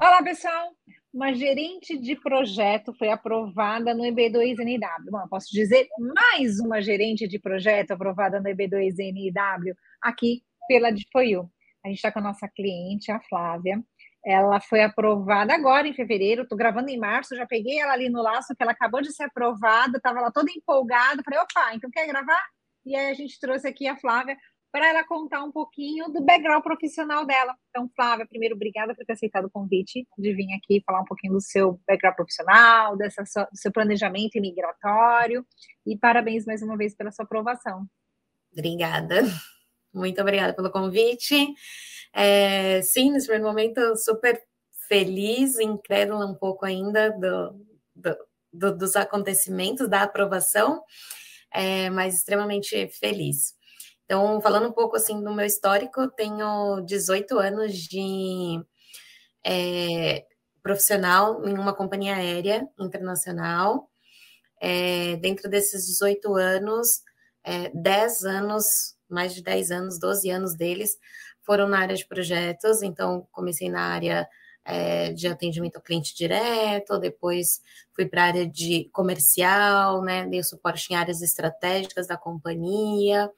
Olá, pessoal! Uma gerente de projeto foi aprovada no EB2NW. Bom, posso dizer mais uma gerente de projeto aprovada no EB2NW aqui pela Difoiu. A gente está com a nossa cliente, a Flávia. Ela foi aprovada agora em fevereiro, estou gravando em março, já peguei ela ali no laço, que ela acabou de ser aprovada, estava lá toda empolgada. Falei, opa, então quer gravar? E aí a gente trouxe aqui a Flávia para ela contar um pouquinho do background profissional dela. Então, Flávia, primeiro, obrigada por ter aceitado o convite de vir aqui falar um pouquinho do seu background profissional, dessa, do seu planejamento imigratório, e parabéns mais uma vez pela sua aprovação. Obrigada. Muito obrigada pelo convite. É, sim, nesse primeiro momento, super feliz, incrédula um pouco ainda do, do, do, dos acontecimentos, da aprovação, é, mas extremamente feliz. Então, falando um pouco assim do meu histórico, tenho 18 anos de é, profissional em uma companhia aérea internacional. É, dentro desses 18 anos, é, 10 anos, mais de 10 anos, 12 anos deles foram na área de projetos. Então, comecei na área é, de atendimento ao cliente direto, depois fui para a área de comercial, né, dei suporte em áreas estratégicas da companhia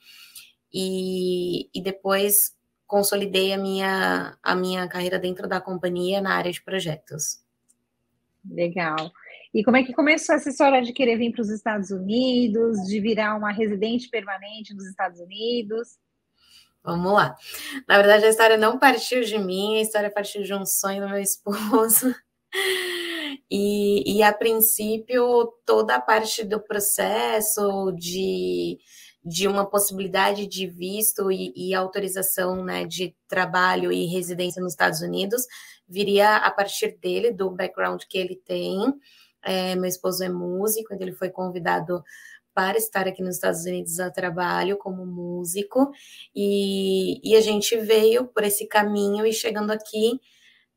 e, e depois consolidei a minha, a minha carreira dentro da companhia na área de projetos. Legal. E como é que começou essa história de querer vir para os Estados Unidos, de virar uma residente permanente nos Estados Unidos? Vamos lá. Na verdade, a história não partiu de mim, a história partiu de um sonho do meu esposo. E, e a princípio, toda a parte do processo de de uma possibilidade de visto e, e, autorização né, de trabalho e residência nos Estados Unidos viria a partir dele, do background que ele tem. É, meu esposo é músico, então ele foi convidado para estar aqui nos Estados Unidos a trabalho como músico, e, e a gente veio por esse caminho e chegando aqui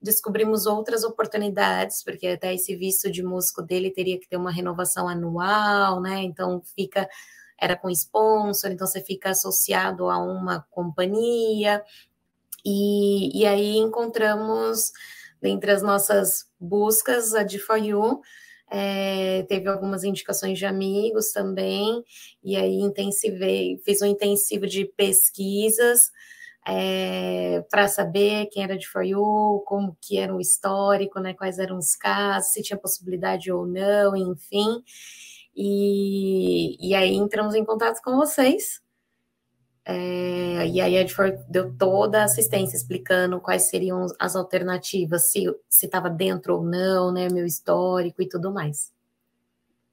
descobrimos outras oportunidades, porque até esse visto de músico dele teria que ter uma renovação anual, né? Então fica era com sponsor, então você fica associado a uma companhia. E, e aí encontramos, dentre as nossas buscas, a de You, é, teve algumas indicações de amigos também, e aí intensivei, fiz um intensivo de pesquisas é, para saber quem era de For You, como que era o histórico, né, quais eram os casos, se tinha possibilidade ou não, enfim. E, e aí entramos em contato com vocês. É, e aí a Edford deu toda a assistência explicando quais seriam as alternativas, se estava dentro ou não, né, meu histórico e tudo mais.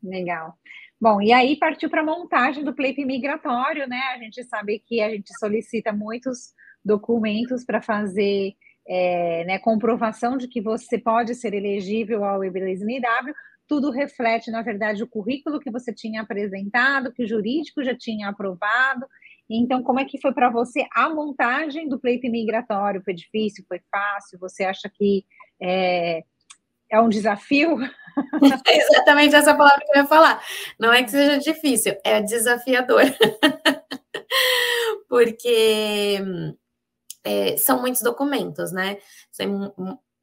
Legal. Bom, e aí partiu para a montagem do pleito migratório, né? A gente sabe que a gente solicita muitos documentos para fazer é, né, comprovação de que você pode ser elegível ao IBLSNW, tudo reflete, na verdade, o currículo que você tinha apresentado, que o jurídico já tinha aprovado. Então, como é que foi para você a montagem do pleito imigratório? Foi difícil? Foi fácil? Você acha que é, é um desafio? É exatamente essa palavra que eu ia falar. Não é que seja difícil, é desafiador. Porque é, são muitos documentos, né?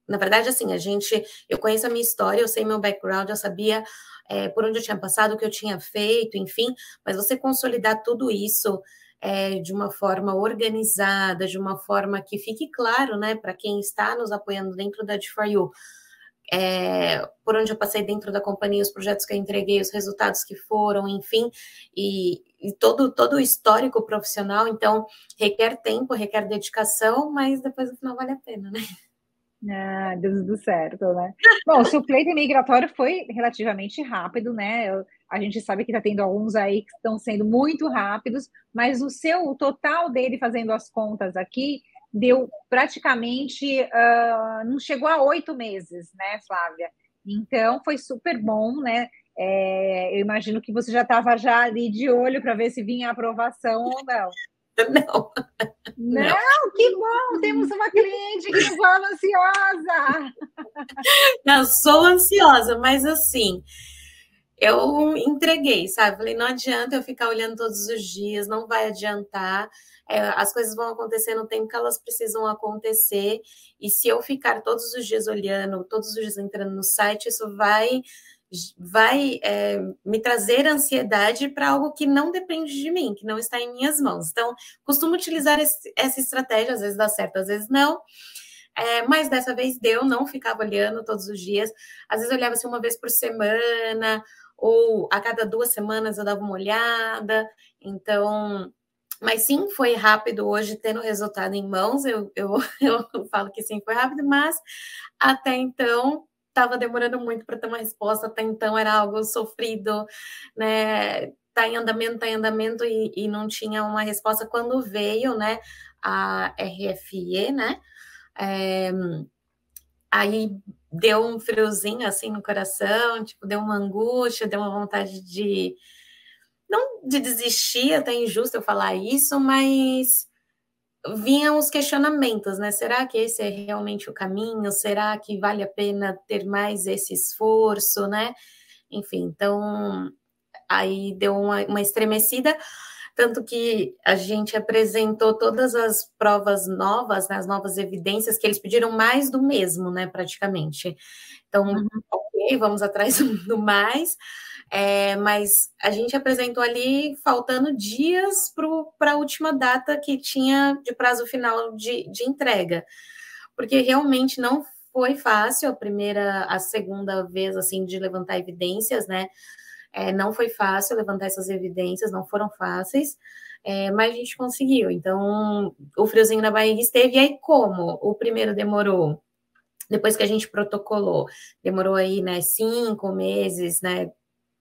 Na verdade, assim, a gente, eu conheço a minha história, eu sei meu background, eu sabia é, por onde eu tinha passado, o que eu tinha feito, enfim, mas você consolidar tudo isso é, de uma forma organizada, de uma forma que fique claro, né, para quem está nos apoiando dentro da D4U, é, por onde eu passei dentro da companhia, os projetos que eu entreguei, os resultados que foram, enfim, e, e, todo, todo o histórico profissional, então requer tempo, requer dedicação, mas depois no final vale a pena, né? Ah, deu tudo certo, né? Bom, o seu pleito migratório foi relativamente rápido, né? A gente sabe que está tendo alguns aí que estão sendo muito rápidos, mas o seu, o total dele fazendo as contas aqui, deu praticamente, uh, não chegou a oito meses, né, Flávia? Então, foi super bom, né? É, eu imagino que você já estava já ali de olho para ver se vinha aprovação ou não. Não. Não, que bom! Temos uma cliente que não fala ansiosa. Não, sou ansiosa, mas assim, eu entreguei, sabe? Falei, não adianta eu ficar olhando todos os dias, não vai adiantar. é, as coisas vão acontecer no tempo que elas precisam acontecer, e se eu ficar todos os dias olhando, todos os dias entrando no site, isso vai vai é, me trazer ansiedade para algo que não depende de mim, que não está em minhas mãos. Então, costumo utilizar esse, essa estratégia, às vezes dá certo, às vezes não. É, mas dessa vez deu, não ficava olhando todos os dias. Às vezes olhava assim uma vez por semana, ou a cada duas semanas eu dava uma olhada. Então, mas sim, foi rápido hoje, tendo o resultado em mãos. Eu, eu, eu falo que sim, foi rápido, mas até então estava demorando muito para ter uma resposta. Até então era algo sofrido, né? Tá em andamento, tá em andamento e, e não tinha uma resposta quando veio, né? A RFE, né? É, aí deu um friozinho assim no coração, tipo, deu uma angústia, deu uma vontade de não de desistir, até injusto eu falar isso, mas vinham os questionamentos, né? Será que esse é realmente o caminho? Será que vale a pena ter mais esse esforço, né? Enfim, então aí deu uma, uma estremecida, tanto que a gente apresentou todas as provas novas, né, as novas evidências, que eles pediram mais do mesmo, né, praticamente. Então, uhum. Ok, vamos atrás do mais, é, mas a gente apresentou ali faltando dias para a última data que tinha de prazo final de, de entrega, porque realmente não foi fácil a primeira, a segunda vez, assim, de levantar evidências, né, é, não foi fácil levantar essas evidências, não foram fáceis, é, mas a gente conseguiu. Então, o friozinho na barriga esteve. E aí, como? O primeiro demorou, depois que a gente protocolou, demorou aí, né, cinco meses, né,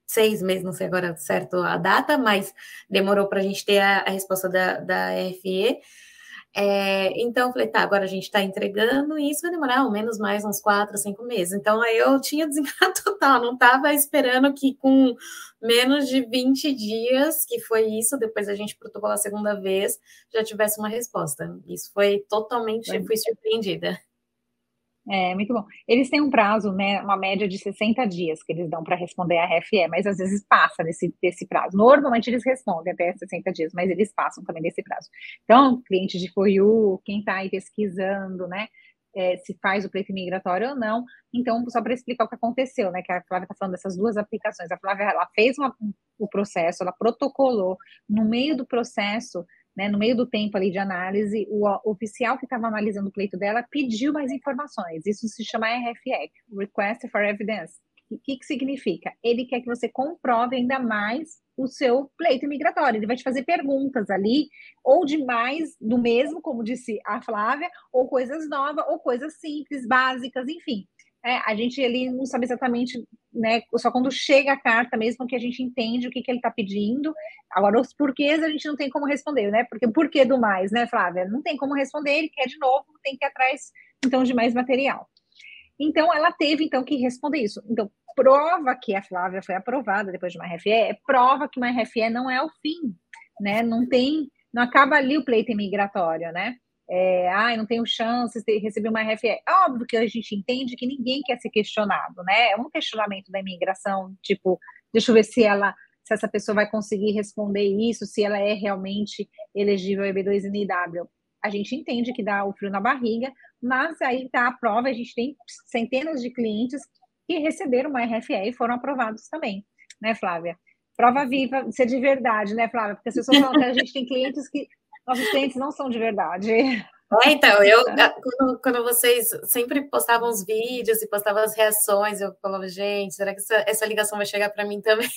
seis meses, não sei agora certo a data, mas demorou para a gente ter a, a resposta da, da RFE. É, então, eu falei, tá, agora a gente está entregando e isso vai demorar ao menos mais uns quatro, cinco meses. Então, aí eu tinha desencanado total, não estava esperando que com menos de 20 dias, que foi isso, depois a gente protocolou a segunda vez, já tivesse uma resposta. Isso foi totalmente, é. fui surpreendida. É, muito bom. Eles têm um prazo, né, uma média de 60 dias que eles dão para responder a RFE, mas às vezes passa desse, desse prazo. Normalmente eles respondem até 60 dias, mas eles passam também desse prazo. Então, cliente de FOIU, quem está aí pesquisando, né, é, se faz o pleito migratório ou não. Então, só para explicar o que aconteceu, né, que a Flávia está falando dessas duas aplicações. A Flávia, ela fez uma, o processo, ela protocolou, no meio do processo, né, no meio do tempo ali de análise, o, oficial que estava analisando o pleito dela pediu mais informações. Isso se chama RFE, Request for Evidence. O que, que significa? Ele quer que você comprove ainda mais o seu pleito migratório. Ele vai te fazer perguntas ali, ou de mais do mesmo, como disse a Flávia, ou coisas novas, ou coisas simples, básicas, enfim. É, a gente ali não sabe exatamente, né? Só quando chega a carta mesmo que a gente entende o que, que ele está pedindo. Agora, os porquês a gente não tem como responder, né? Porque porquê do mais, né, Flávia? Não tem como responder, ele quer de novo, tem que ir atrás, então, de mais material. Então, ela teve, então, que responder isso. Então, prova que a Flávia foi aprovada depois de uma RFE, é prova que uma RFE não é o fim, né? Não tem, não acaba ali o pleito imigratório, né? É, ah, não tenho chance de receber uma RFE. É óbvio que a gente entende que ninguém quer ser questionado, né? É um questionamento da imigração, tipo, deixa eu ver se ela, se essa pessoa vai conseguir responder isso, se ela é realmente elegível ao EB2NIW. A gente entende que dá o frio na barriga, mas aí está a prova, a gente tem centenas de clientes que receberam uma RFE e foram aprovados também, né, Flávia? Prova viva, ser de verdade, né, Flávia? Porque as pessoas falam que a gente tem clientes que nossos clientes não são de verdade. É, então, eu, quando, quando, vocês sempre postavam os vídeos e postavam as reações, eu falava, gente, será que essa, essa ligação vai chegar para mim também?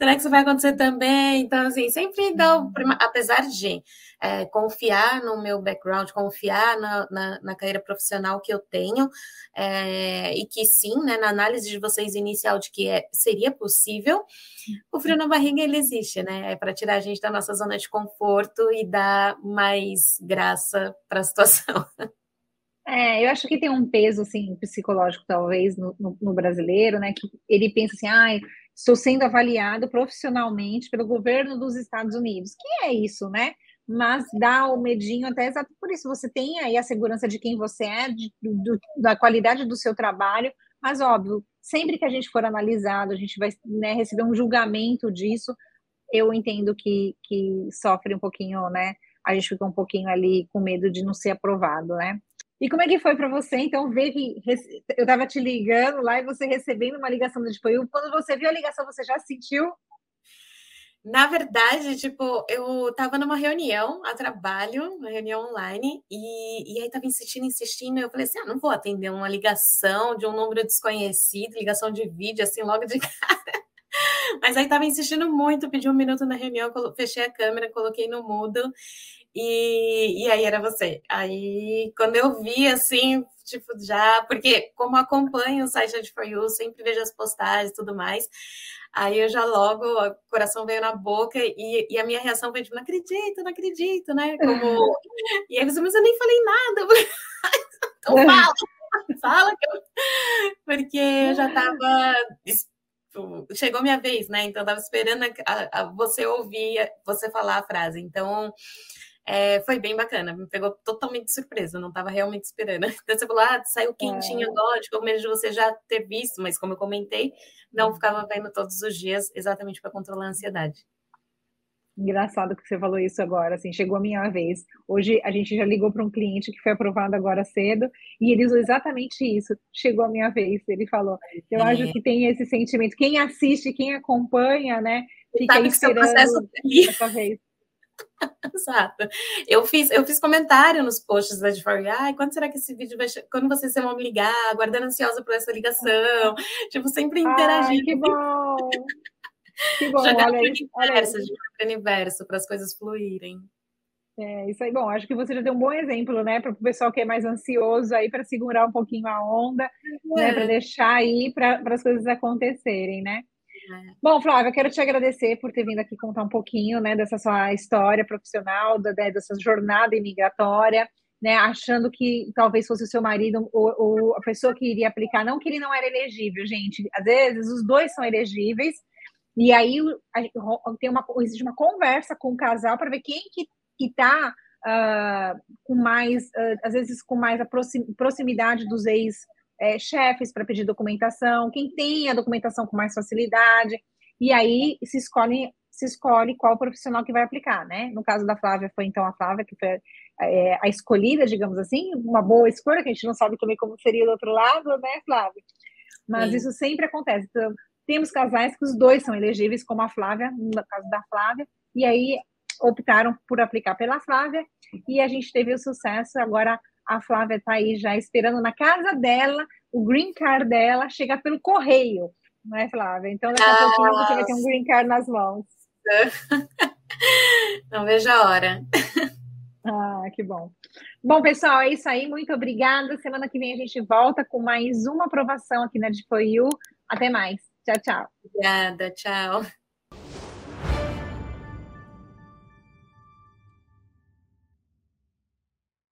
Será que isso vai acontecer também? Então, assim, sempre dá, uhum. apesar de é, confiar no meu background, confiar na, na, na carreira profissional que eu tenho, é, e que sim, né, na análise de vocês inicial de que é, seria possível, o frio na barriga ele existe, né? É para tirar a gente da nossa zona de conforto e dar mais graça para a situação. É, eu acho que tem um peso assim psicológico talvez no, no, no brasileiro, né? Que ele pensa assim, ai, estou sendo avaliado profissionalmente pelo governo dos Estados Unidos. Que é isso, né? mas dá o medinho até exato por isso. Você tem aí a segurança de quem você é, de, do, da qualidade do seu trabalho, mas óbvio, sempre que a gente for analisado, a gente vai né, receber um julgamento disso. eu entendo que, que sofre um pouquinho, né? A gente fica um pouquinho ali com medo de não ser aprovado, né? E como é que foi para você, então, ver que eu estava te ligando lá e você recebendo uma ligação do Tipo, quando você viu a ligação, você já sentiu na verdade, tipo, eu tava numa reunião a trabalho, uma reunião online, e, e aí tava insistindo, insistindo, eu falei assim, ah, não vou atender uma ligação de um número desconhecido, ligação de vídeo, assim, logo de cara. Mas aí tava insistindo muito, pedi um minuto na reunião, fechei a câmera, coloquei no mudo, e, e aí era você. Aí, quando eu vi, assim, tipo, já, porque como acompanho o site de For You, sempre vejo as postagens e tudo mais, aí eu já logo, o coração veio na boca e, e a minha reação foi tipo, não acredito, não acredito, né? Como... e aí você, mas eu nem falei nada. então fala, fala que eu... Porque eu já tava chegou minha vez, né? Então eu tava esperando a, a, você ouvir você falar a frase. Então é, foi bem bacana, me pegou totalmente de surpresa, não estava realmente esperando. Então você falou, ah, saiu quentinho é. agora, com medo de você já ter visto, mas como eu comentei, não uhum. ficava vendo todos os dias, exatamente para controlar a ansiedade. Engraçado que você falou isso agora, assim, chegou a minha vez. Hoje a gente já ligou para um cliente que foi aprovado agora cedo e ele usou exatamente isso. Chegou a minha vez, ele falou. Eu é. acho que tem esse sentimento. Quem assiste, quem acompanha, né, fica Sabe esperando que essa vez. Exato. Eu fiz, eu fiz comentário nos posts da Difor, ai, quando será que esse vídeo vai Quando vocês vão me ligar, aguardando ansiosa por essa ligação. Tipo, sempre interagindo. Ai, que bom! Que bom, Jogar olha aí, universo, olha para o universo, para as coisas fluírem. É, isso aí, bom, acho que você já deu um bom exemplo, né, para o pessoal que é mais ansioso aí, para segurar um pouquinho a onda, né, é. né, para deixar aí para as coisas acontecerem, né? Bom, Flávia, quero te agradecer por ter vindo aqui contar um pouquinho, né, dessa sua história profissional, da, né, dessa jornada imigratória, né, achando que talvez fosse o seu marido ou, ou, a pessoa que iria aplicar, não que ele não era elegível, gente. Às vezes os dois são elegíveis e aí tem uma existe uma conversa com o casal para ver quem que está uh, ah, com mais, uh, às vezes com mais a proximidade dos ex é, chefes para pedir documentação, quem tem a documentação com mais facilidade, e aí se escolhe, se escolhe qual profissional que vai aplicar, né? No caso da Flávia, foi então a Flávia que foi é, a escolhida, digamos assim, uma boa escolha, que a gente não sabe também como seria do outro lado, né, Flávia? Mas Sim. isso sempre acontece. Então, temos casais que os dois são elegíveis, como a Flávia, no caso da Flávia, e aí optaram por aplicar pela Flávia, e a gente teve o sucesso. Agora a Flávia está aí já esperando na casa dela, o green card dela chegar pelo correio, não é, Flávia? Então, daqui a ah, pouquinho você vai ter um green card nas mãos. Não vejo a hora. Ah, que bom. Bom, pessoal, é isso aí. Muito obrigada. Semana que vem a gente volta com mais uma aprovação aqui na Depoiu. Até mais. Tchau, tchau. Obrigada, tchau.